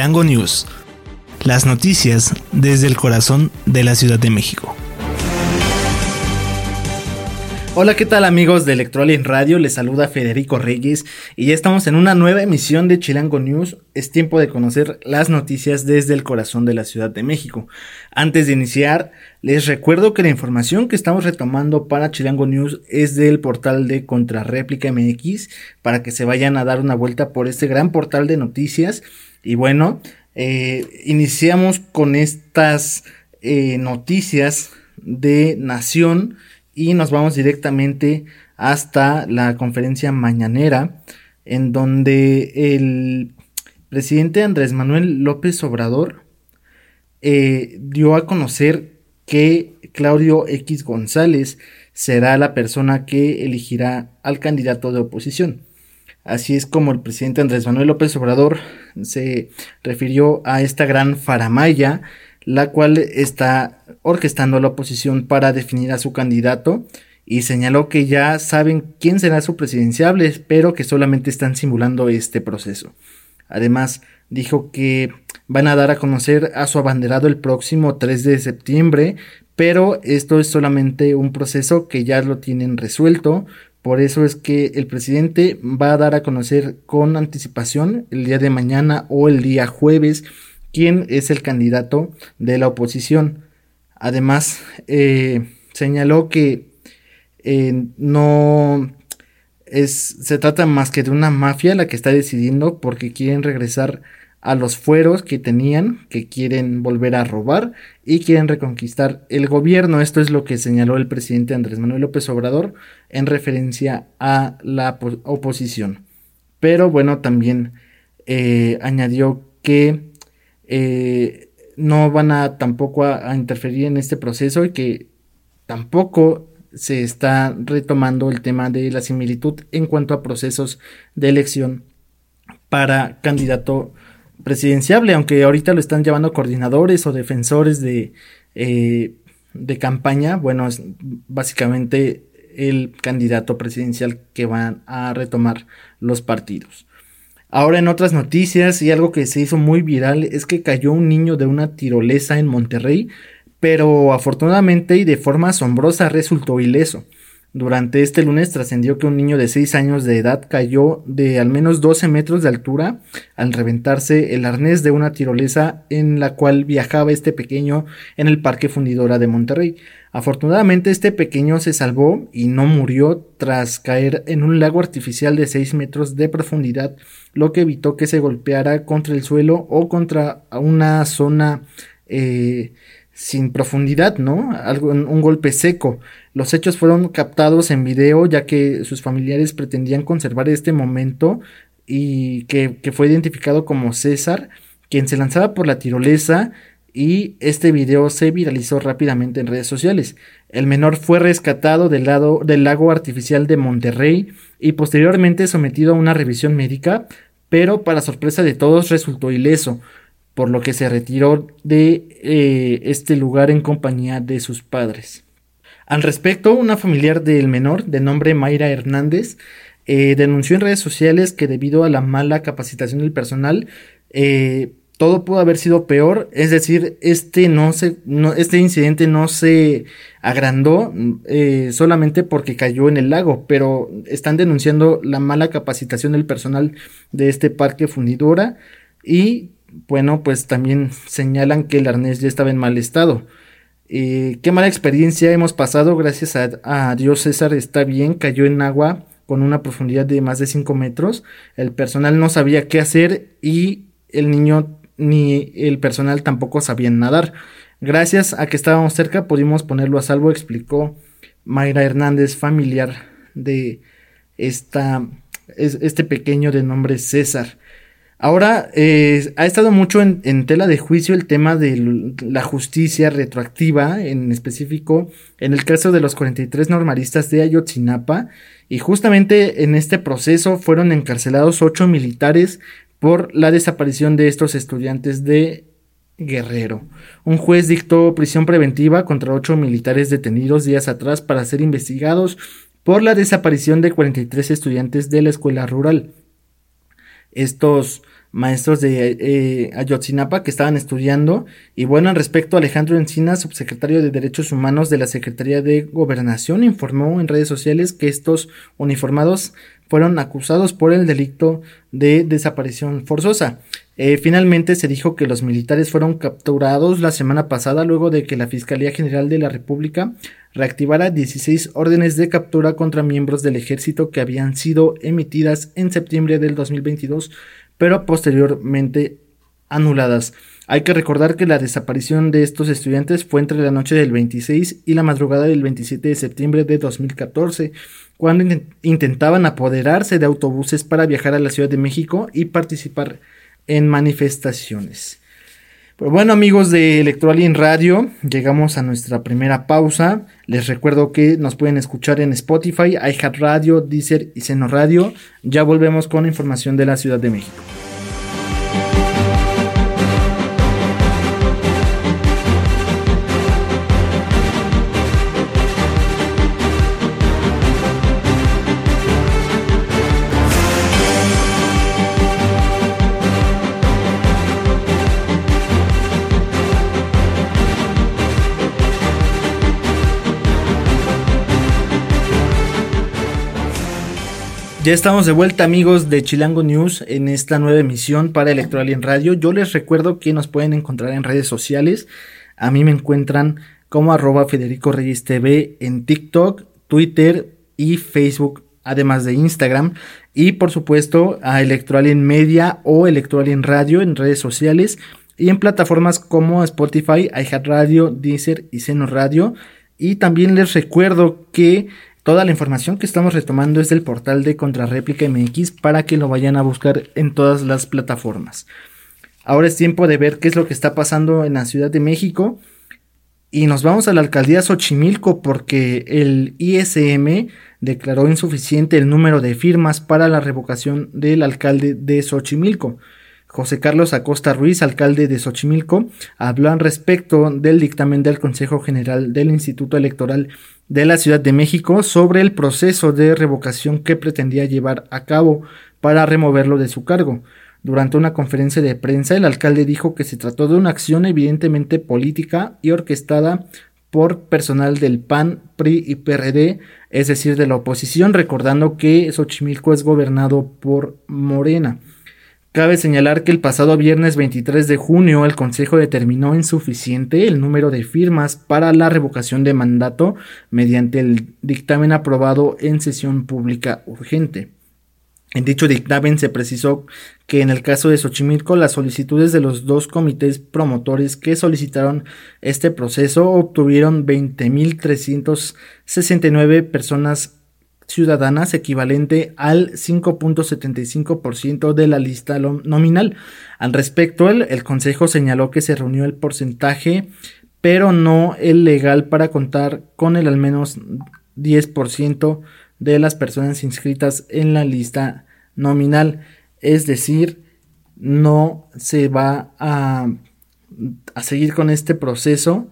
Chilango News. Las noticias desde el corazón de la Ciudad de México. Hola, ¿qué tal amigos de Electroalien Radio? Les saluda Federico Reyes y ya estamos en una nueva emisión de Chilango News. Es tiempo de conocer las noticias desde el corazón de la Ciudad de México. Antes de iniciar, les recuerdo que la información que estamos retomando para Chilango News es del portal de Contrarréplica MX para que se vayan a dar una vuelta por este gran portal de noticias. Y bueno, eh, iniciamos con estas eh, noticias de Nación y nos vamos directamente hasta la conferencia mañanera en donde el presidente Andrés Manuel López Obrador eh, dio a conocer que Claudio X González será la persona que elegirá al candidato de oposición. Así es como el presidente Andrés Manuel López Obrador se refirió a esta gran faramaya la cual está orquestando a la oposición para definir a su candidato y señaló que ya saben quién será su presidenciable, pero que solamente están simulando este proceso. Además, dijo que van a dar a conocer a su abanderado el próximo 3 de septiembre, pero esto es solamente un proceso que ya lo tienen resuelto, por eso es que el presidente va a dar a conocer con anticipación el día de mañana o el día jueves quién es el candidato de la oposición. Además, eh, señaló que eh, no es, se trata más que de una mafia la que está decidiendo porque quieren regresar a los fueros que tenían, que quieren volver a robar y quieren reconquistar el gobierno. Esto es lo que señaló el presidente Andrés Manuel López Obrador en referencia a la oposición. Pero bueno, también eh, añadió que eh, no van a tampoco a, interferir en este proceso y que tampoco se está retomando el tema de la similitud en cuanto a procesos de elección para candidato presidenciable, aunque ahorita lo están llamando coordinadores o defensores de, eh, de campaña, bueno, es básicamente el candidato presidencial que van a retomar los partidos. Ahora en otras noticias y algo que se hizo muy viral es que cayó un niño de una tirolesa en Monterrey, pero afortunadamente y de forma asombrosa resultó ileso. Durante este lunes trascendió que un niño de 6 años de edad cayó de al menos 12 metros de altura al reventarse el arnés de una tirolesa en la cual viajaba este pequeño en el Parque Fundidora de Monterrey. Afortunadamente este pequeño se salvó y no murió tras caer en un lago artificial de 6 metros de profundidad, lo que evitó que se golpeara contra el suelo o contra una zona eh, sin profundidad, ¿no? Algo, un golpe seco. Los hechos fueron captados en video ya que sus familiares pretendían conservar este momento y que, fue identificado como César, quien se lanzaba por la tirolesa y este video se viralizó rápidamente en redes sociales. El menor fue rescatado del, lado, del lago artificial de Monterrey y posteriormente sometido a una revisión médica, pero para sorpresa de todos resultó ileso por lo que se retiró de eh, este lugar en compañía de sus padres. Al respecto, una familiar del menor, de nombre Mayra Hernández, eh, denunció en redes sociales que debido a la mala capacitación del personal, eh, todo pudo haber sido peor, es decir, este, no se, este incidente no se agrandó solamente porque cayó en el lago, pero están denunciando la mala capacitación del personal de este parque fundidora y bueno, pues también señalan que el arnés ya estaba en mal estado. Eh, qué mala experiencia hemos pasado, gracias a, Dios César está bien, cayó en agua con una profundidad de más de 5 metros, el personal no sabía qué hacer y el niño ni el personal tampoco sabían nadar. Gracias a que estábamos cerca pudimos ponerlo a salvo, explicó Mayra Hernández, familiar de esta, este pequeño de nombre César. Ahora, eh, ha estado mucho en, tela de juicio el tema de la justicia retroactiva, en específico en el caso de los 43 normalistas de Ayotzinapa, y justamente en este proceso fueron encarcelados ocho militares por la desaparición de estos estudiantes de Guerrero. Un juez dictó prisión preventiva contra ocho militares detenidos días atrás para ser investigados por la desaparición de 43 estudiantes de la escuela rural. Estos maestros de eh, Ayotzinapa que estaban estudiando. Y bueno, respecto a Alejandro Encina, subsecretario de Derechos Humanos de la Secretaría de Gobernación, informó en redes sociales que estos uniformados fueron acusados por el delito de desaparición forzosa. Eh, finalmente se dijo que los militares fueron capturados la semana pasada luego de que la Fiscalía General de la República reactivara 16 órdenes de captura contra miembros del ejército que habían sido emitidas en septiembre del 2022 pero posteriormente anuladas. Hay que recordar que la desaparición de estos estudiantes fue entre la noche del 26 y la madrugada del 27 de septiembre de 2014, cuando intentaban apoderarse de autobuses para viajar a la Ciudad de México y participar en manifestaciones. Pues bueno amigos de Electroalien Radio, llegamos a nuestra primera pausa. Les recuerdo que nos pueden escuchar en Spotify, iHeartRadio, Deezer y Seno Radio. Ya volvemos con información de la Ciudad de México. Ya estamos de vuelta amigos de Chilango News en esta nueva emisión para Electoral Radio. Yo les recuerdo que nos pueden encontrar en redes sociales. A mí me encuentran como arroba Federico Reyes TV en TikTok, Twitter y Facebook, además de Instagram. Y por supuesto a Electoral Media o Electoral Radio en redes sociales y en plataformas como Spotify, iHeartRadio, Deezer y Seno Radio. Y también les recuerdo que Toda la información que estamos retomando es del portal de Contrarréplica MX para que lo vayan a buscar en todas las plataformas. Ahora es tiempo de ver qué es lo que está pasando en la Ciudad de México. Y nos vamos a la alcaldía Xochimilco porque el ISM declaró insuficiente el número de firmas para la revocación del alcalde de Xochimilco. José Carlos Acosta Ruiz, alcalde de Xochimilco, habló al respecto del dictamen del Consejo General del Instituto Electoral de la Ciudad de México sobre el proceso de revocación que pretendía llevar a cabo para removerlo de su cargo. Durante una conferencia de prensa, el alcalde dijo que se trató de una acción evidentemente política y orquestada por personal del PAN, PRI y PRD, es decir, de la oposición, recordando que Xochimilco es gobernado por Morena. Cabe señalar que el pasado viernes 23 de junio el Consejo determinó insuficiente el número de firmas para la revocación de mandato mediante el dictamen aprobado en sesión pública urgente. En dicho dictamen se precisó que en el caso de Xochimilco las solicitudes de los dos comités promotores que solicitaron este proceso obtuvieron 20.369 personas ciudadanas equivalente al 5.75% de la lista nominal. Al respecto, el, el Consejo señaló que se reunió el porcentaje, pero no el legal para contar con el al menos 10% de las personas inscritas en la lista nominal. Es decir, no se va a, a seguir con este proceso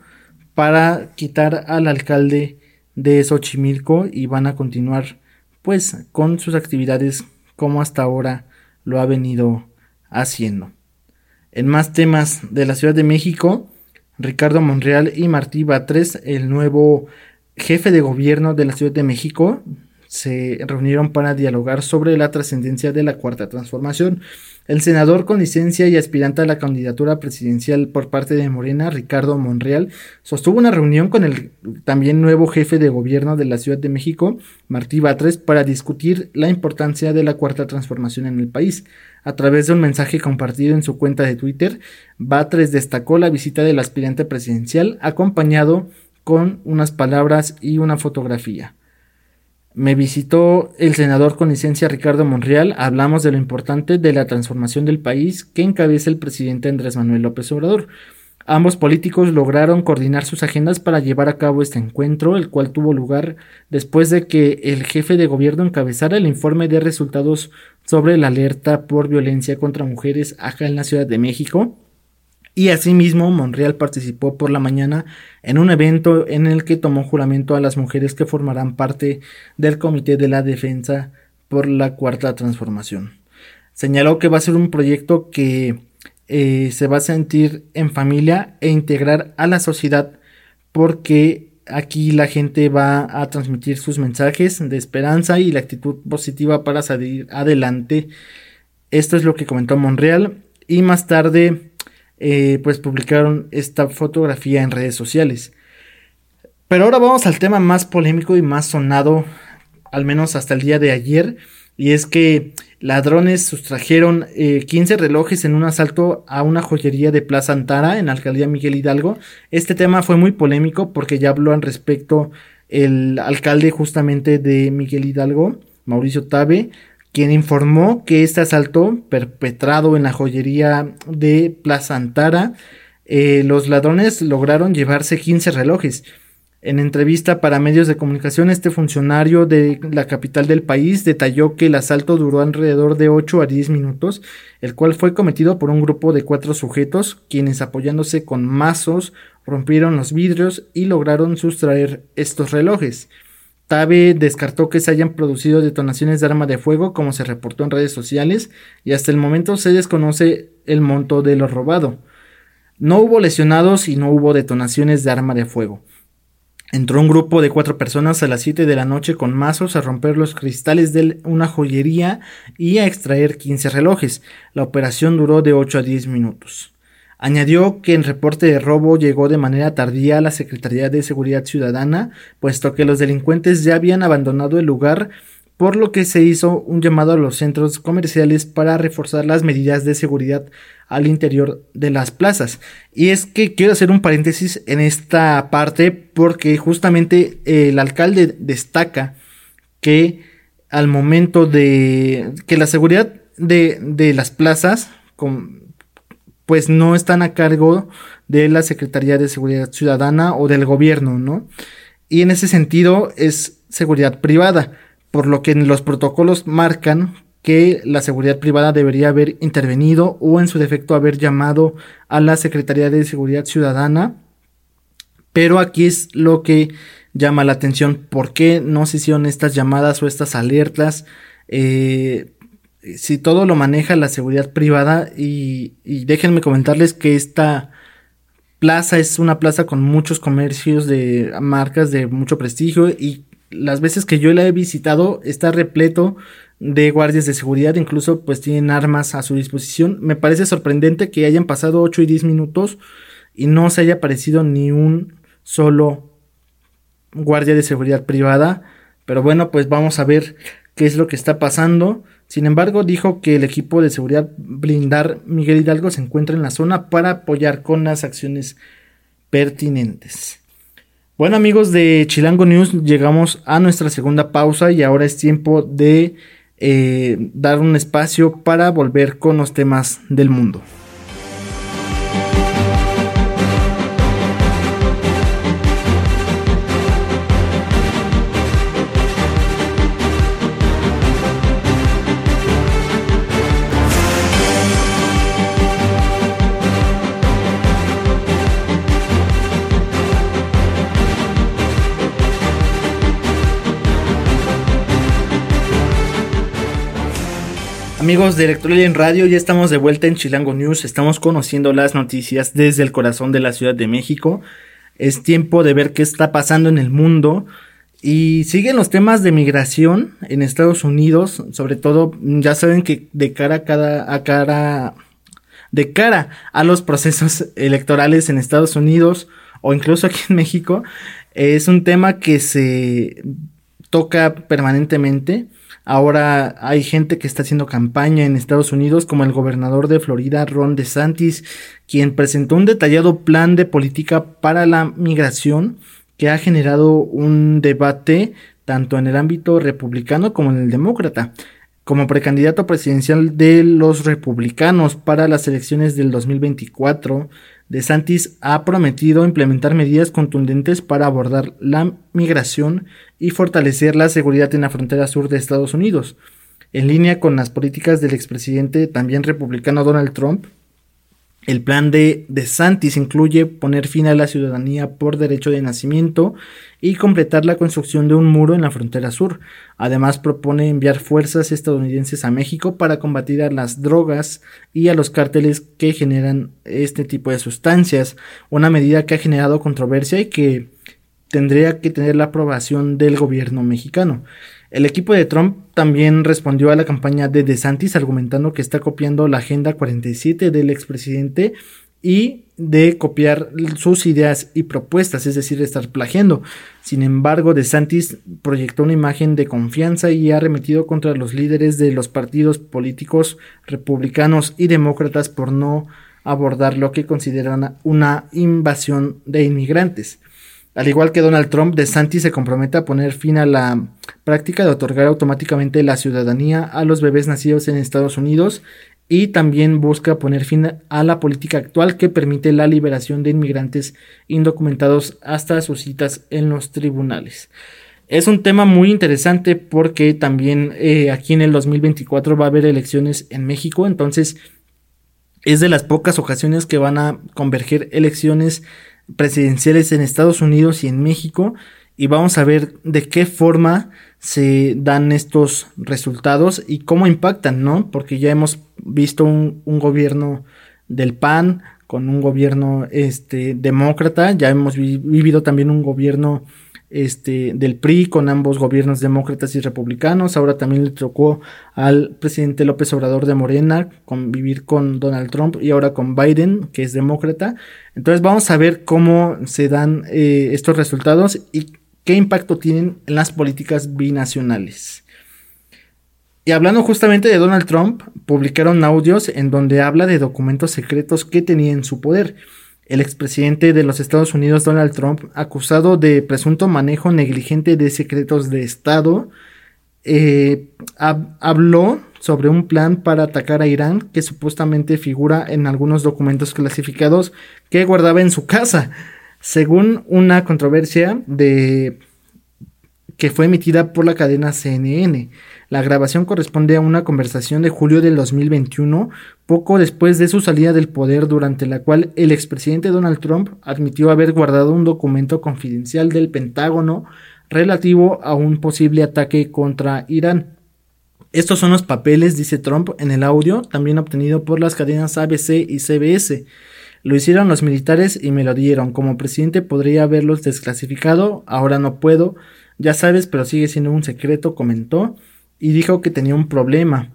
para quitar al alcalde de Xochimilco y van a continuar pues con sus actividades como hasta ahora lo ha venido haciendo. En más temas de la Ciudad de México, Ricardo Monreal y Martí Batres, el nuevo jefe de gobierno de la Ciudad de México, se reunieron para dialogar sobre la trascendencia de la cuarta transformación. El senador con licencia y aspirante a la candidatura presidencial por parte de Morena, Ricardo Monreal, sostuvo una reunión con el también nuevo jefe de gobierno de la Ciudad de México, Martí Batres, para discutir la importancia de la cuarta transformación en el país. A través de un mensaje compartido en su cuenta de Twitter, Batres destacó la visita del aspirante presidencial acompañado con unas palabras y una fotografía. Me visitó el senador con licencia Ricardo Monreal. Hablamos de lo importante de la transformación del país que encabeza el presidente Andrés Manuel López Obrador. Ambos políticos lograron coordinar sus agendas para llevar a cabo este encuentro, el cual tuvo lugar después de que el jefe de gobierno encabezara el informe de resultados sobre la alerta por violencia contra mujeres acá en la Ciudad de México y asimismo, Monreal participó por la mañana en un evento en el que tomó juramento a las mujeres que formarán parte del Comité de la Defensa por la Cuarta Transformación. Señaló que va a ser un proyecto que eh, se va a sentir en familia e integrar a la sociedad porque aquí la gente va a transmitir sus mensajes de esperanza y la actitud positiva para salir adelante. Esto es lo que comentó Monreal y más tarde eh, pues publicaron esta fotografía en redes sociales. Pero ahora vamos al tema más polémico y más sonado, al menos hasta el día de ayer, y es que ladrones sustrajeron 15 eh, relojes en un asalto a una joyería de Plaza Antara en la alcaldía Miguel Hidalgo. Este tema fue muy polémico porque ya habló al respecto el alcalde justamente de Miguel Hidalgo, Mauricio Tabe, quien informó que este asalto perpetrado en la joyería de Plaza Antara, eh, los ladrones lograron llevarse 15 relojes. En entrevista para medios de comunicación, este funcionario de la capital del país detalló que el asalto duró alrededor de 8 a 10 minutos, el cual fue cometido por un grupo de cuatro sujetos, quienes apoyándose con mazos rompieron los vidrios y lograron sustraer estos relojes. Tabe descartó que se hayan producido detonaciones de arma de fuego como se reportó en redes sociales y hasta el momento se desconoce el monto de lo robado. No hubo lesionados y no hubo detonaciones de arma de fuego. Entró un grupo de cuatro personas a las 7 de la noche con mazos a romper los cristales de una joyería y a extraer 15 relojes. La operación duró de 8 a 10 minutos. Añadió que el reporte de robo llegó de manera tardía a la Secretaría de Seguridad Ciudadana, puesto que los delincuentes ya habían abandonado el lugar por lo que se hizo un llamado a los centros comerciales para reforzar las medidas de seguridad al interior de las plazas. Y es que quiero hacer un paréntesis en esta parte porque justamente el alcalde destaca que al momento de que la seguridad de, las plazas pues no están a cargo de la Secretaría de Seguridad Ciudadana o del gobierno, ¿no? Y en ese sentido es seguridad privada por lo que los protocolos marcan que la seguridad privada debería haber intervenido o en su defecto haber llamado a la Secretaría de Seguridad Ciudadana. Pero aquí es lo que llama la atención, ¿por qué no se hicieron estas llamadas o estas alertas? Eh, si todo lo maneja la seguridad privada y, y déjenme comentarles que esta plaza es una plaza con muchos comercios de marcas de mucho prestigio y las veces que yo la he visitado está repleto de guardias de seguridad, incluso pues tienen armas a su disposición. Me parece sorprendente que hayan pasado 8 y 10 minutos y no se haya aparecido ni un solo guardia de seguridad privada. Pero bueno, pues vamos a ver qué es lo que está pasando. Sin embargo, dijo que el equipo de seguridad blindar Miguel Hidalgo se encuentra en la zona para apoyar con las acciones pertinentes. Bueno amigos de Chilango News, llegamos a nuestra segunda pausa y ahora es tiempo de eh, dar un espacio para volver con los temas del mundo. Amigos de Electrolia en Radio, ya estamos de vuelta en Chilango News, estamos conociendo las noticias desde el corazón de la Ciudad de México. Es tiempo de ver qué está pasando en el mundo y siguen los temas de migración en Estados Unidos, sobre todo ya saben que de cara a cada a cara de cara a los procesos electorales en Estados Unidos o incluso aquí en México es un tema que se toca permanentemente Ahora hay gente que está haciendo campaña en Estados Unidos, como el gobernador de Florida, Ron DeSantis, quien presentó un detallado plan de política para la migración que ha generado un debate tanto en el ámbito republicano como en el demócrata. Como precandidato presidencial de los republicanos para las elecciones del 2024, DeSantis ha prometido implementar medidas contundentes para abordar la migración y fortalecer la seguridad en la frontera sur de Estados Unidos. En línea con las políticas del expresidente también republicano Donald Trump, El plan de DeSantis incluye poner fin a la ciudadanía por derecho de nacimiento y completar la construcción de un muro en la frontera sur. Además propone enviar fuerzas estadounidenses a México para combatir a las drogas y a los cárteles que generan este tipo de sustancias, una medida que ha generado controversia y que tendría que tener la aprobación del gobierno mexicano. El equipo de Trump también respondió a la campaña de DeSantis argumentando que está copiando la Agenda 47 del expresidente y de copiar sus ideas y propuestas, es decir, estar plagiando. Sin embargo, DeSantis proyectó una imagen de confianza y ha arremetido contra los líderes de los partidos políticos republicanos y demócratas por no abordar lo que consideran una invasión de inmigrantes. Al igual que Donald Trump, DeSantis se compromete a poner fin a la práctica de otorgar automáticamente la ciudadanía a los bebés nacidos en Estados Unidos y también busca poner fin a la política actual que permite la liberación de inmigrantes indocumentados hasta sus citas en los tribunales. Es un tema muy interesante porque también eh, aquí en el 2024 va a haber elecciones en México, entonces es de las pocas ocasiones que van a converger elecciones presidenciales en Estados Unidos y en México y vamos a ver de qué forma se dan estos resultados y cómo impactan, ¿no? Porque ya hemos visto un, gobierno del PAN con un gobierno este, demócrata, ya hemos vivido también un gobierno este, del PRI con ambos gobiernos demócratas y republicanos. Ahora también le tocó al presidente López Obrador de Morena convivir con Donald Trump y ahora con Biden, que es demócrata. Entonces vamos a ver cómo se dan eh, estos resultados y qué impacto tienen en las políticas binacionales. Y hablando justamente de Donald Trump, publicaron audios en donde habla de documentos secretos que tenía en su poder el expresidente de los Estados Unidos Donald Trump, acusado de presunto manejo negligente de secretos de Estado, eh, habló sobre un plan para atacar a Irán que supuestamente figura en algunos documentos clasificados que guardaba en su casa, según una controversia de que fue emitida por la cadena CNN. La grabación corresponde a una conversación de julio del 2021, poco después de su salida del poder, durante la cual el expresidente Donald Trump admitió haber guardado un documento confidencial del Pentágono relativo a un posible ataque contra Irán. Estos son los papeles, dice Trump en el audio, también obtenido por las cadenas ABC y CBS. Lo hicieron los militares y me lo dieron. Como presidente podría haberlos desclasificado, ahora no puedo. Ya sabes, pero sigue siendo un secreto, comentó y dijo que tenía un problema.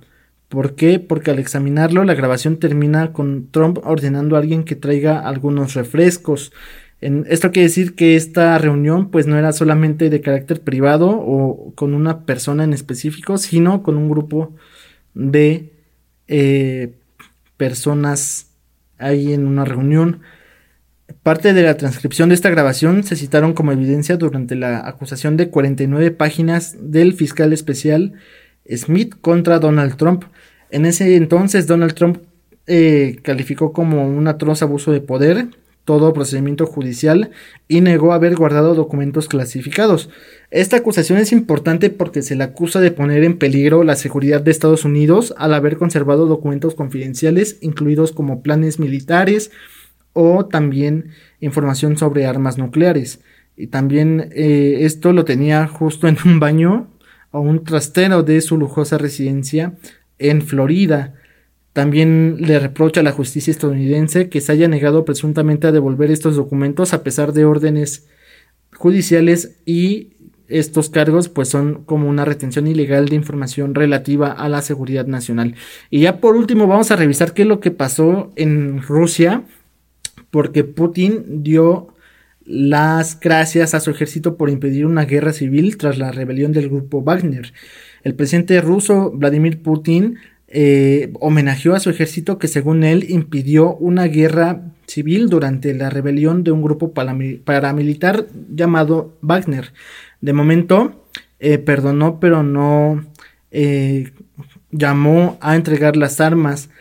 ¿Por qué? Porque al examinarlo la grabación termina con Trump ordenando a alguien que traiga algunos refrescos. En, esto quiere decir que esta reunión pues no era solamente de carácter privado o con una persona en específico, sino con un grupo de eh, personas ahí en una reunión. Parte de la transcripción de esta grabación se citaron como evidencia durante la acusación de 49 páginas del fiscal especial Smith contra Donald Trump. En ese entonces Donald Trump eh, calificó como un atroz abuso de poder todo procedimiento judicial y negó haber guardado documentos clasificados. Esta acusación es importante porque se le acusa de poner en peligro la seguridad de Estados Unidos al haber conservado documentos confidenciales, incluidos como planes militares, o también información sobre armas nucleares. Y también eh, esto lo tenía justo en un baño o un trastero de su lujosa residencia en Florida. También le reprocha a la justicia estadounidense que se haya negado presuntamente a devolver estos documentos a pesar de órdenes judiciales y estos cargos pues son como una retención ilegal de información relativa a la seguridad nacional. Y ya por último vamos a revisar qué es lo que pasó en Rusia porque Putin dio las gracias a su ejército por impedir una guerra civil tras la rebelión del grupo Wagner. El presidente ruso Vladimir Putin eh, homenajeó a su ejército que según él impidió una guerra civil durante la rebelión de un grupo paramilitar llamado Wagner. De momento eh, perdonó pero no eh, llamó a entregar las armas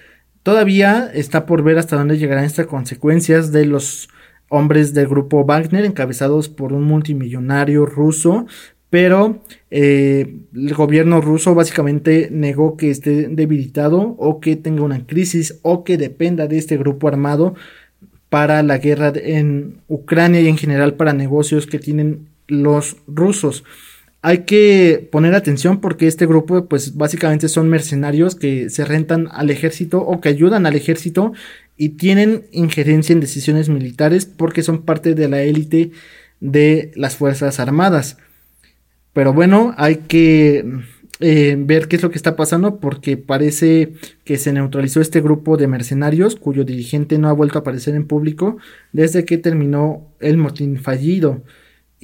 Todavía está por ver hasta dónde llegarán estas consecuencias de los hombres del grupo Wagner encabezados por un multimillonario ruso, pero eh, el gobierno ruso básicamente negó que esté debilitado o que tenga una crisis o que dependa de este grupo armado para la guerra en Ucrania y en general para negocios que tienen los rusos. Hay que poner atención porque este grupo pues básicamente son mercenarios que se rentan al ejército o que ayudan al ejército y tienen injerencia en decisiones militares porque son parte de la élite de las Fuerzas Armadas. Pero bueno, hay que eh, ver qué es lo que está pasando porque parece que se neutralizó este grupo de mercenarios cuyo dirigente no ha vuelto a aparecer en público desde que terminó el motín fallido.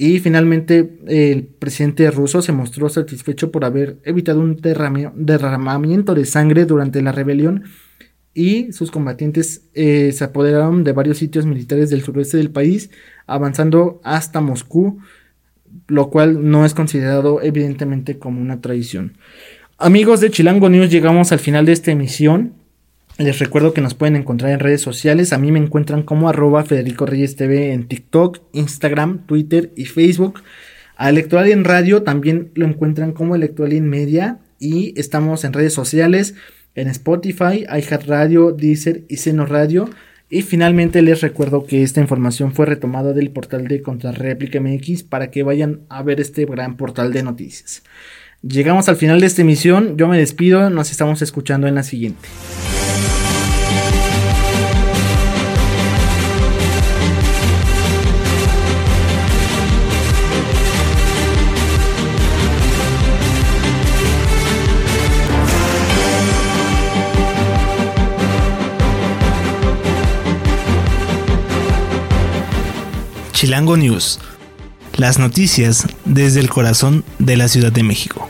Y finalmente el presidente ruso se mostró satisfecho por haber evitado un derramamiento de sangre durante la rebelión y sus combatientes eh, se apoderaron de varios sitios militares del suroeste del país, avanzando hasta Moscú, lo cual no es considerado evidentemente como una traición. Amigos de Chilango News, llegamos al final de esta emisión. Les recuerdo que nos pueden encontrar en redes sociales. A mí me encuentran como arroba Federico Reyes TV en TikTok, Instagram, Twitter y Facebook. A en Radio también lo encuentran como Electoral en Media y estamos en redes sociales en Spotify, iHeartRadio, Deezer y Seno Radio. Y finalmente les recuerdo que esta información fue retomada del portal de Contrarréplica MX para que vayan a ver este gran portal de noticias. Llegamos al final de esta emisión, yo me despido, nos estamos escuchando en la siguiente. Chilango News. Las noticias desde el corazón de la Ciudad de México.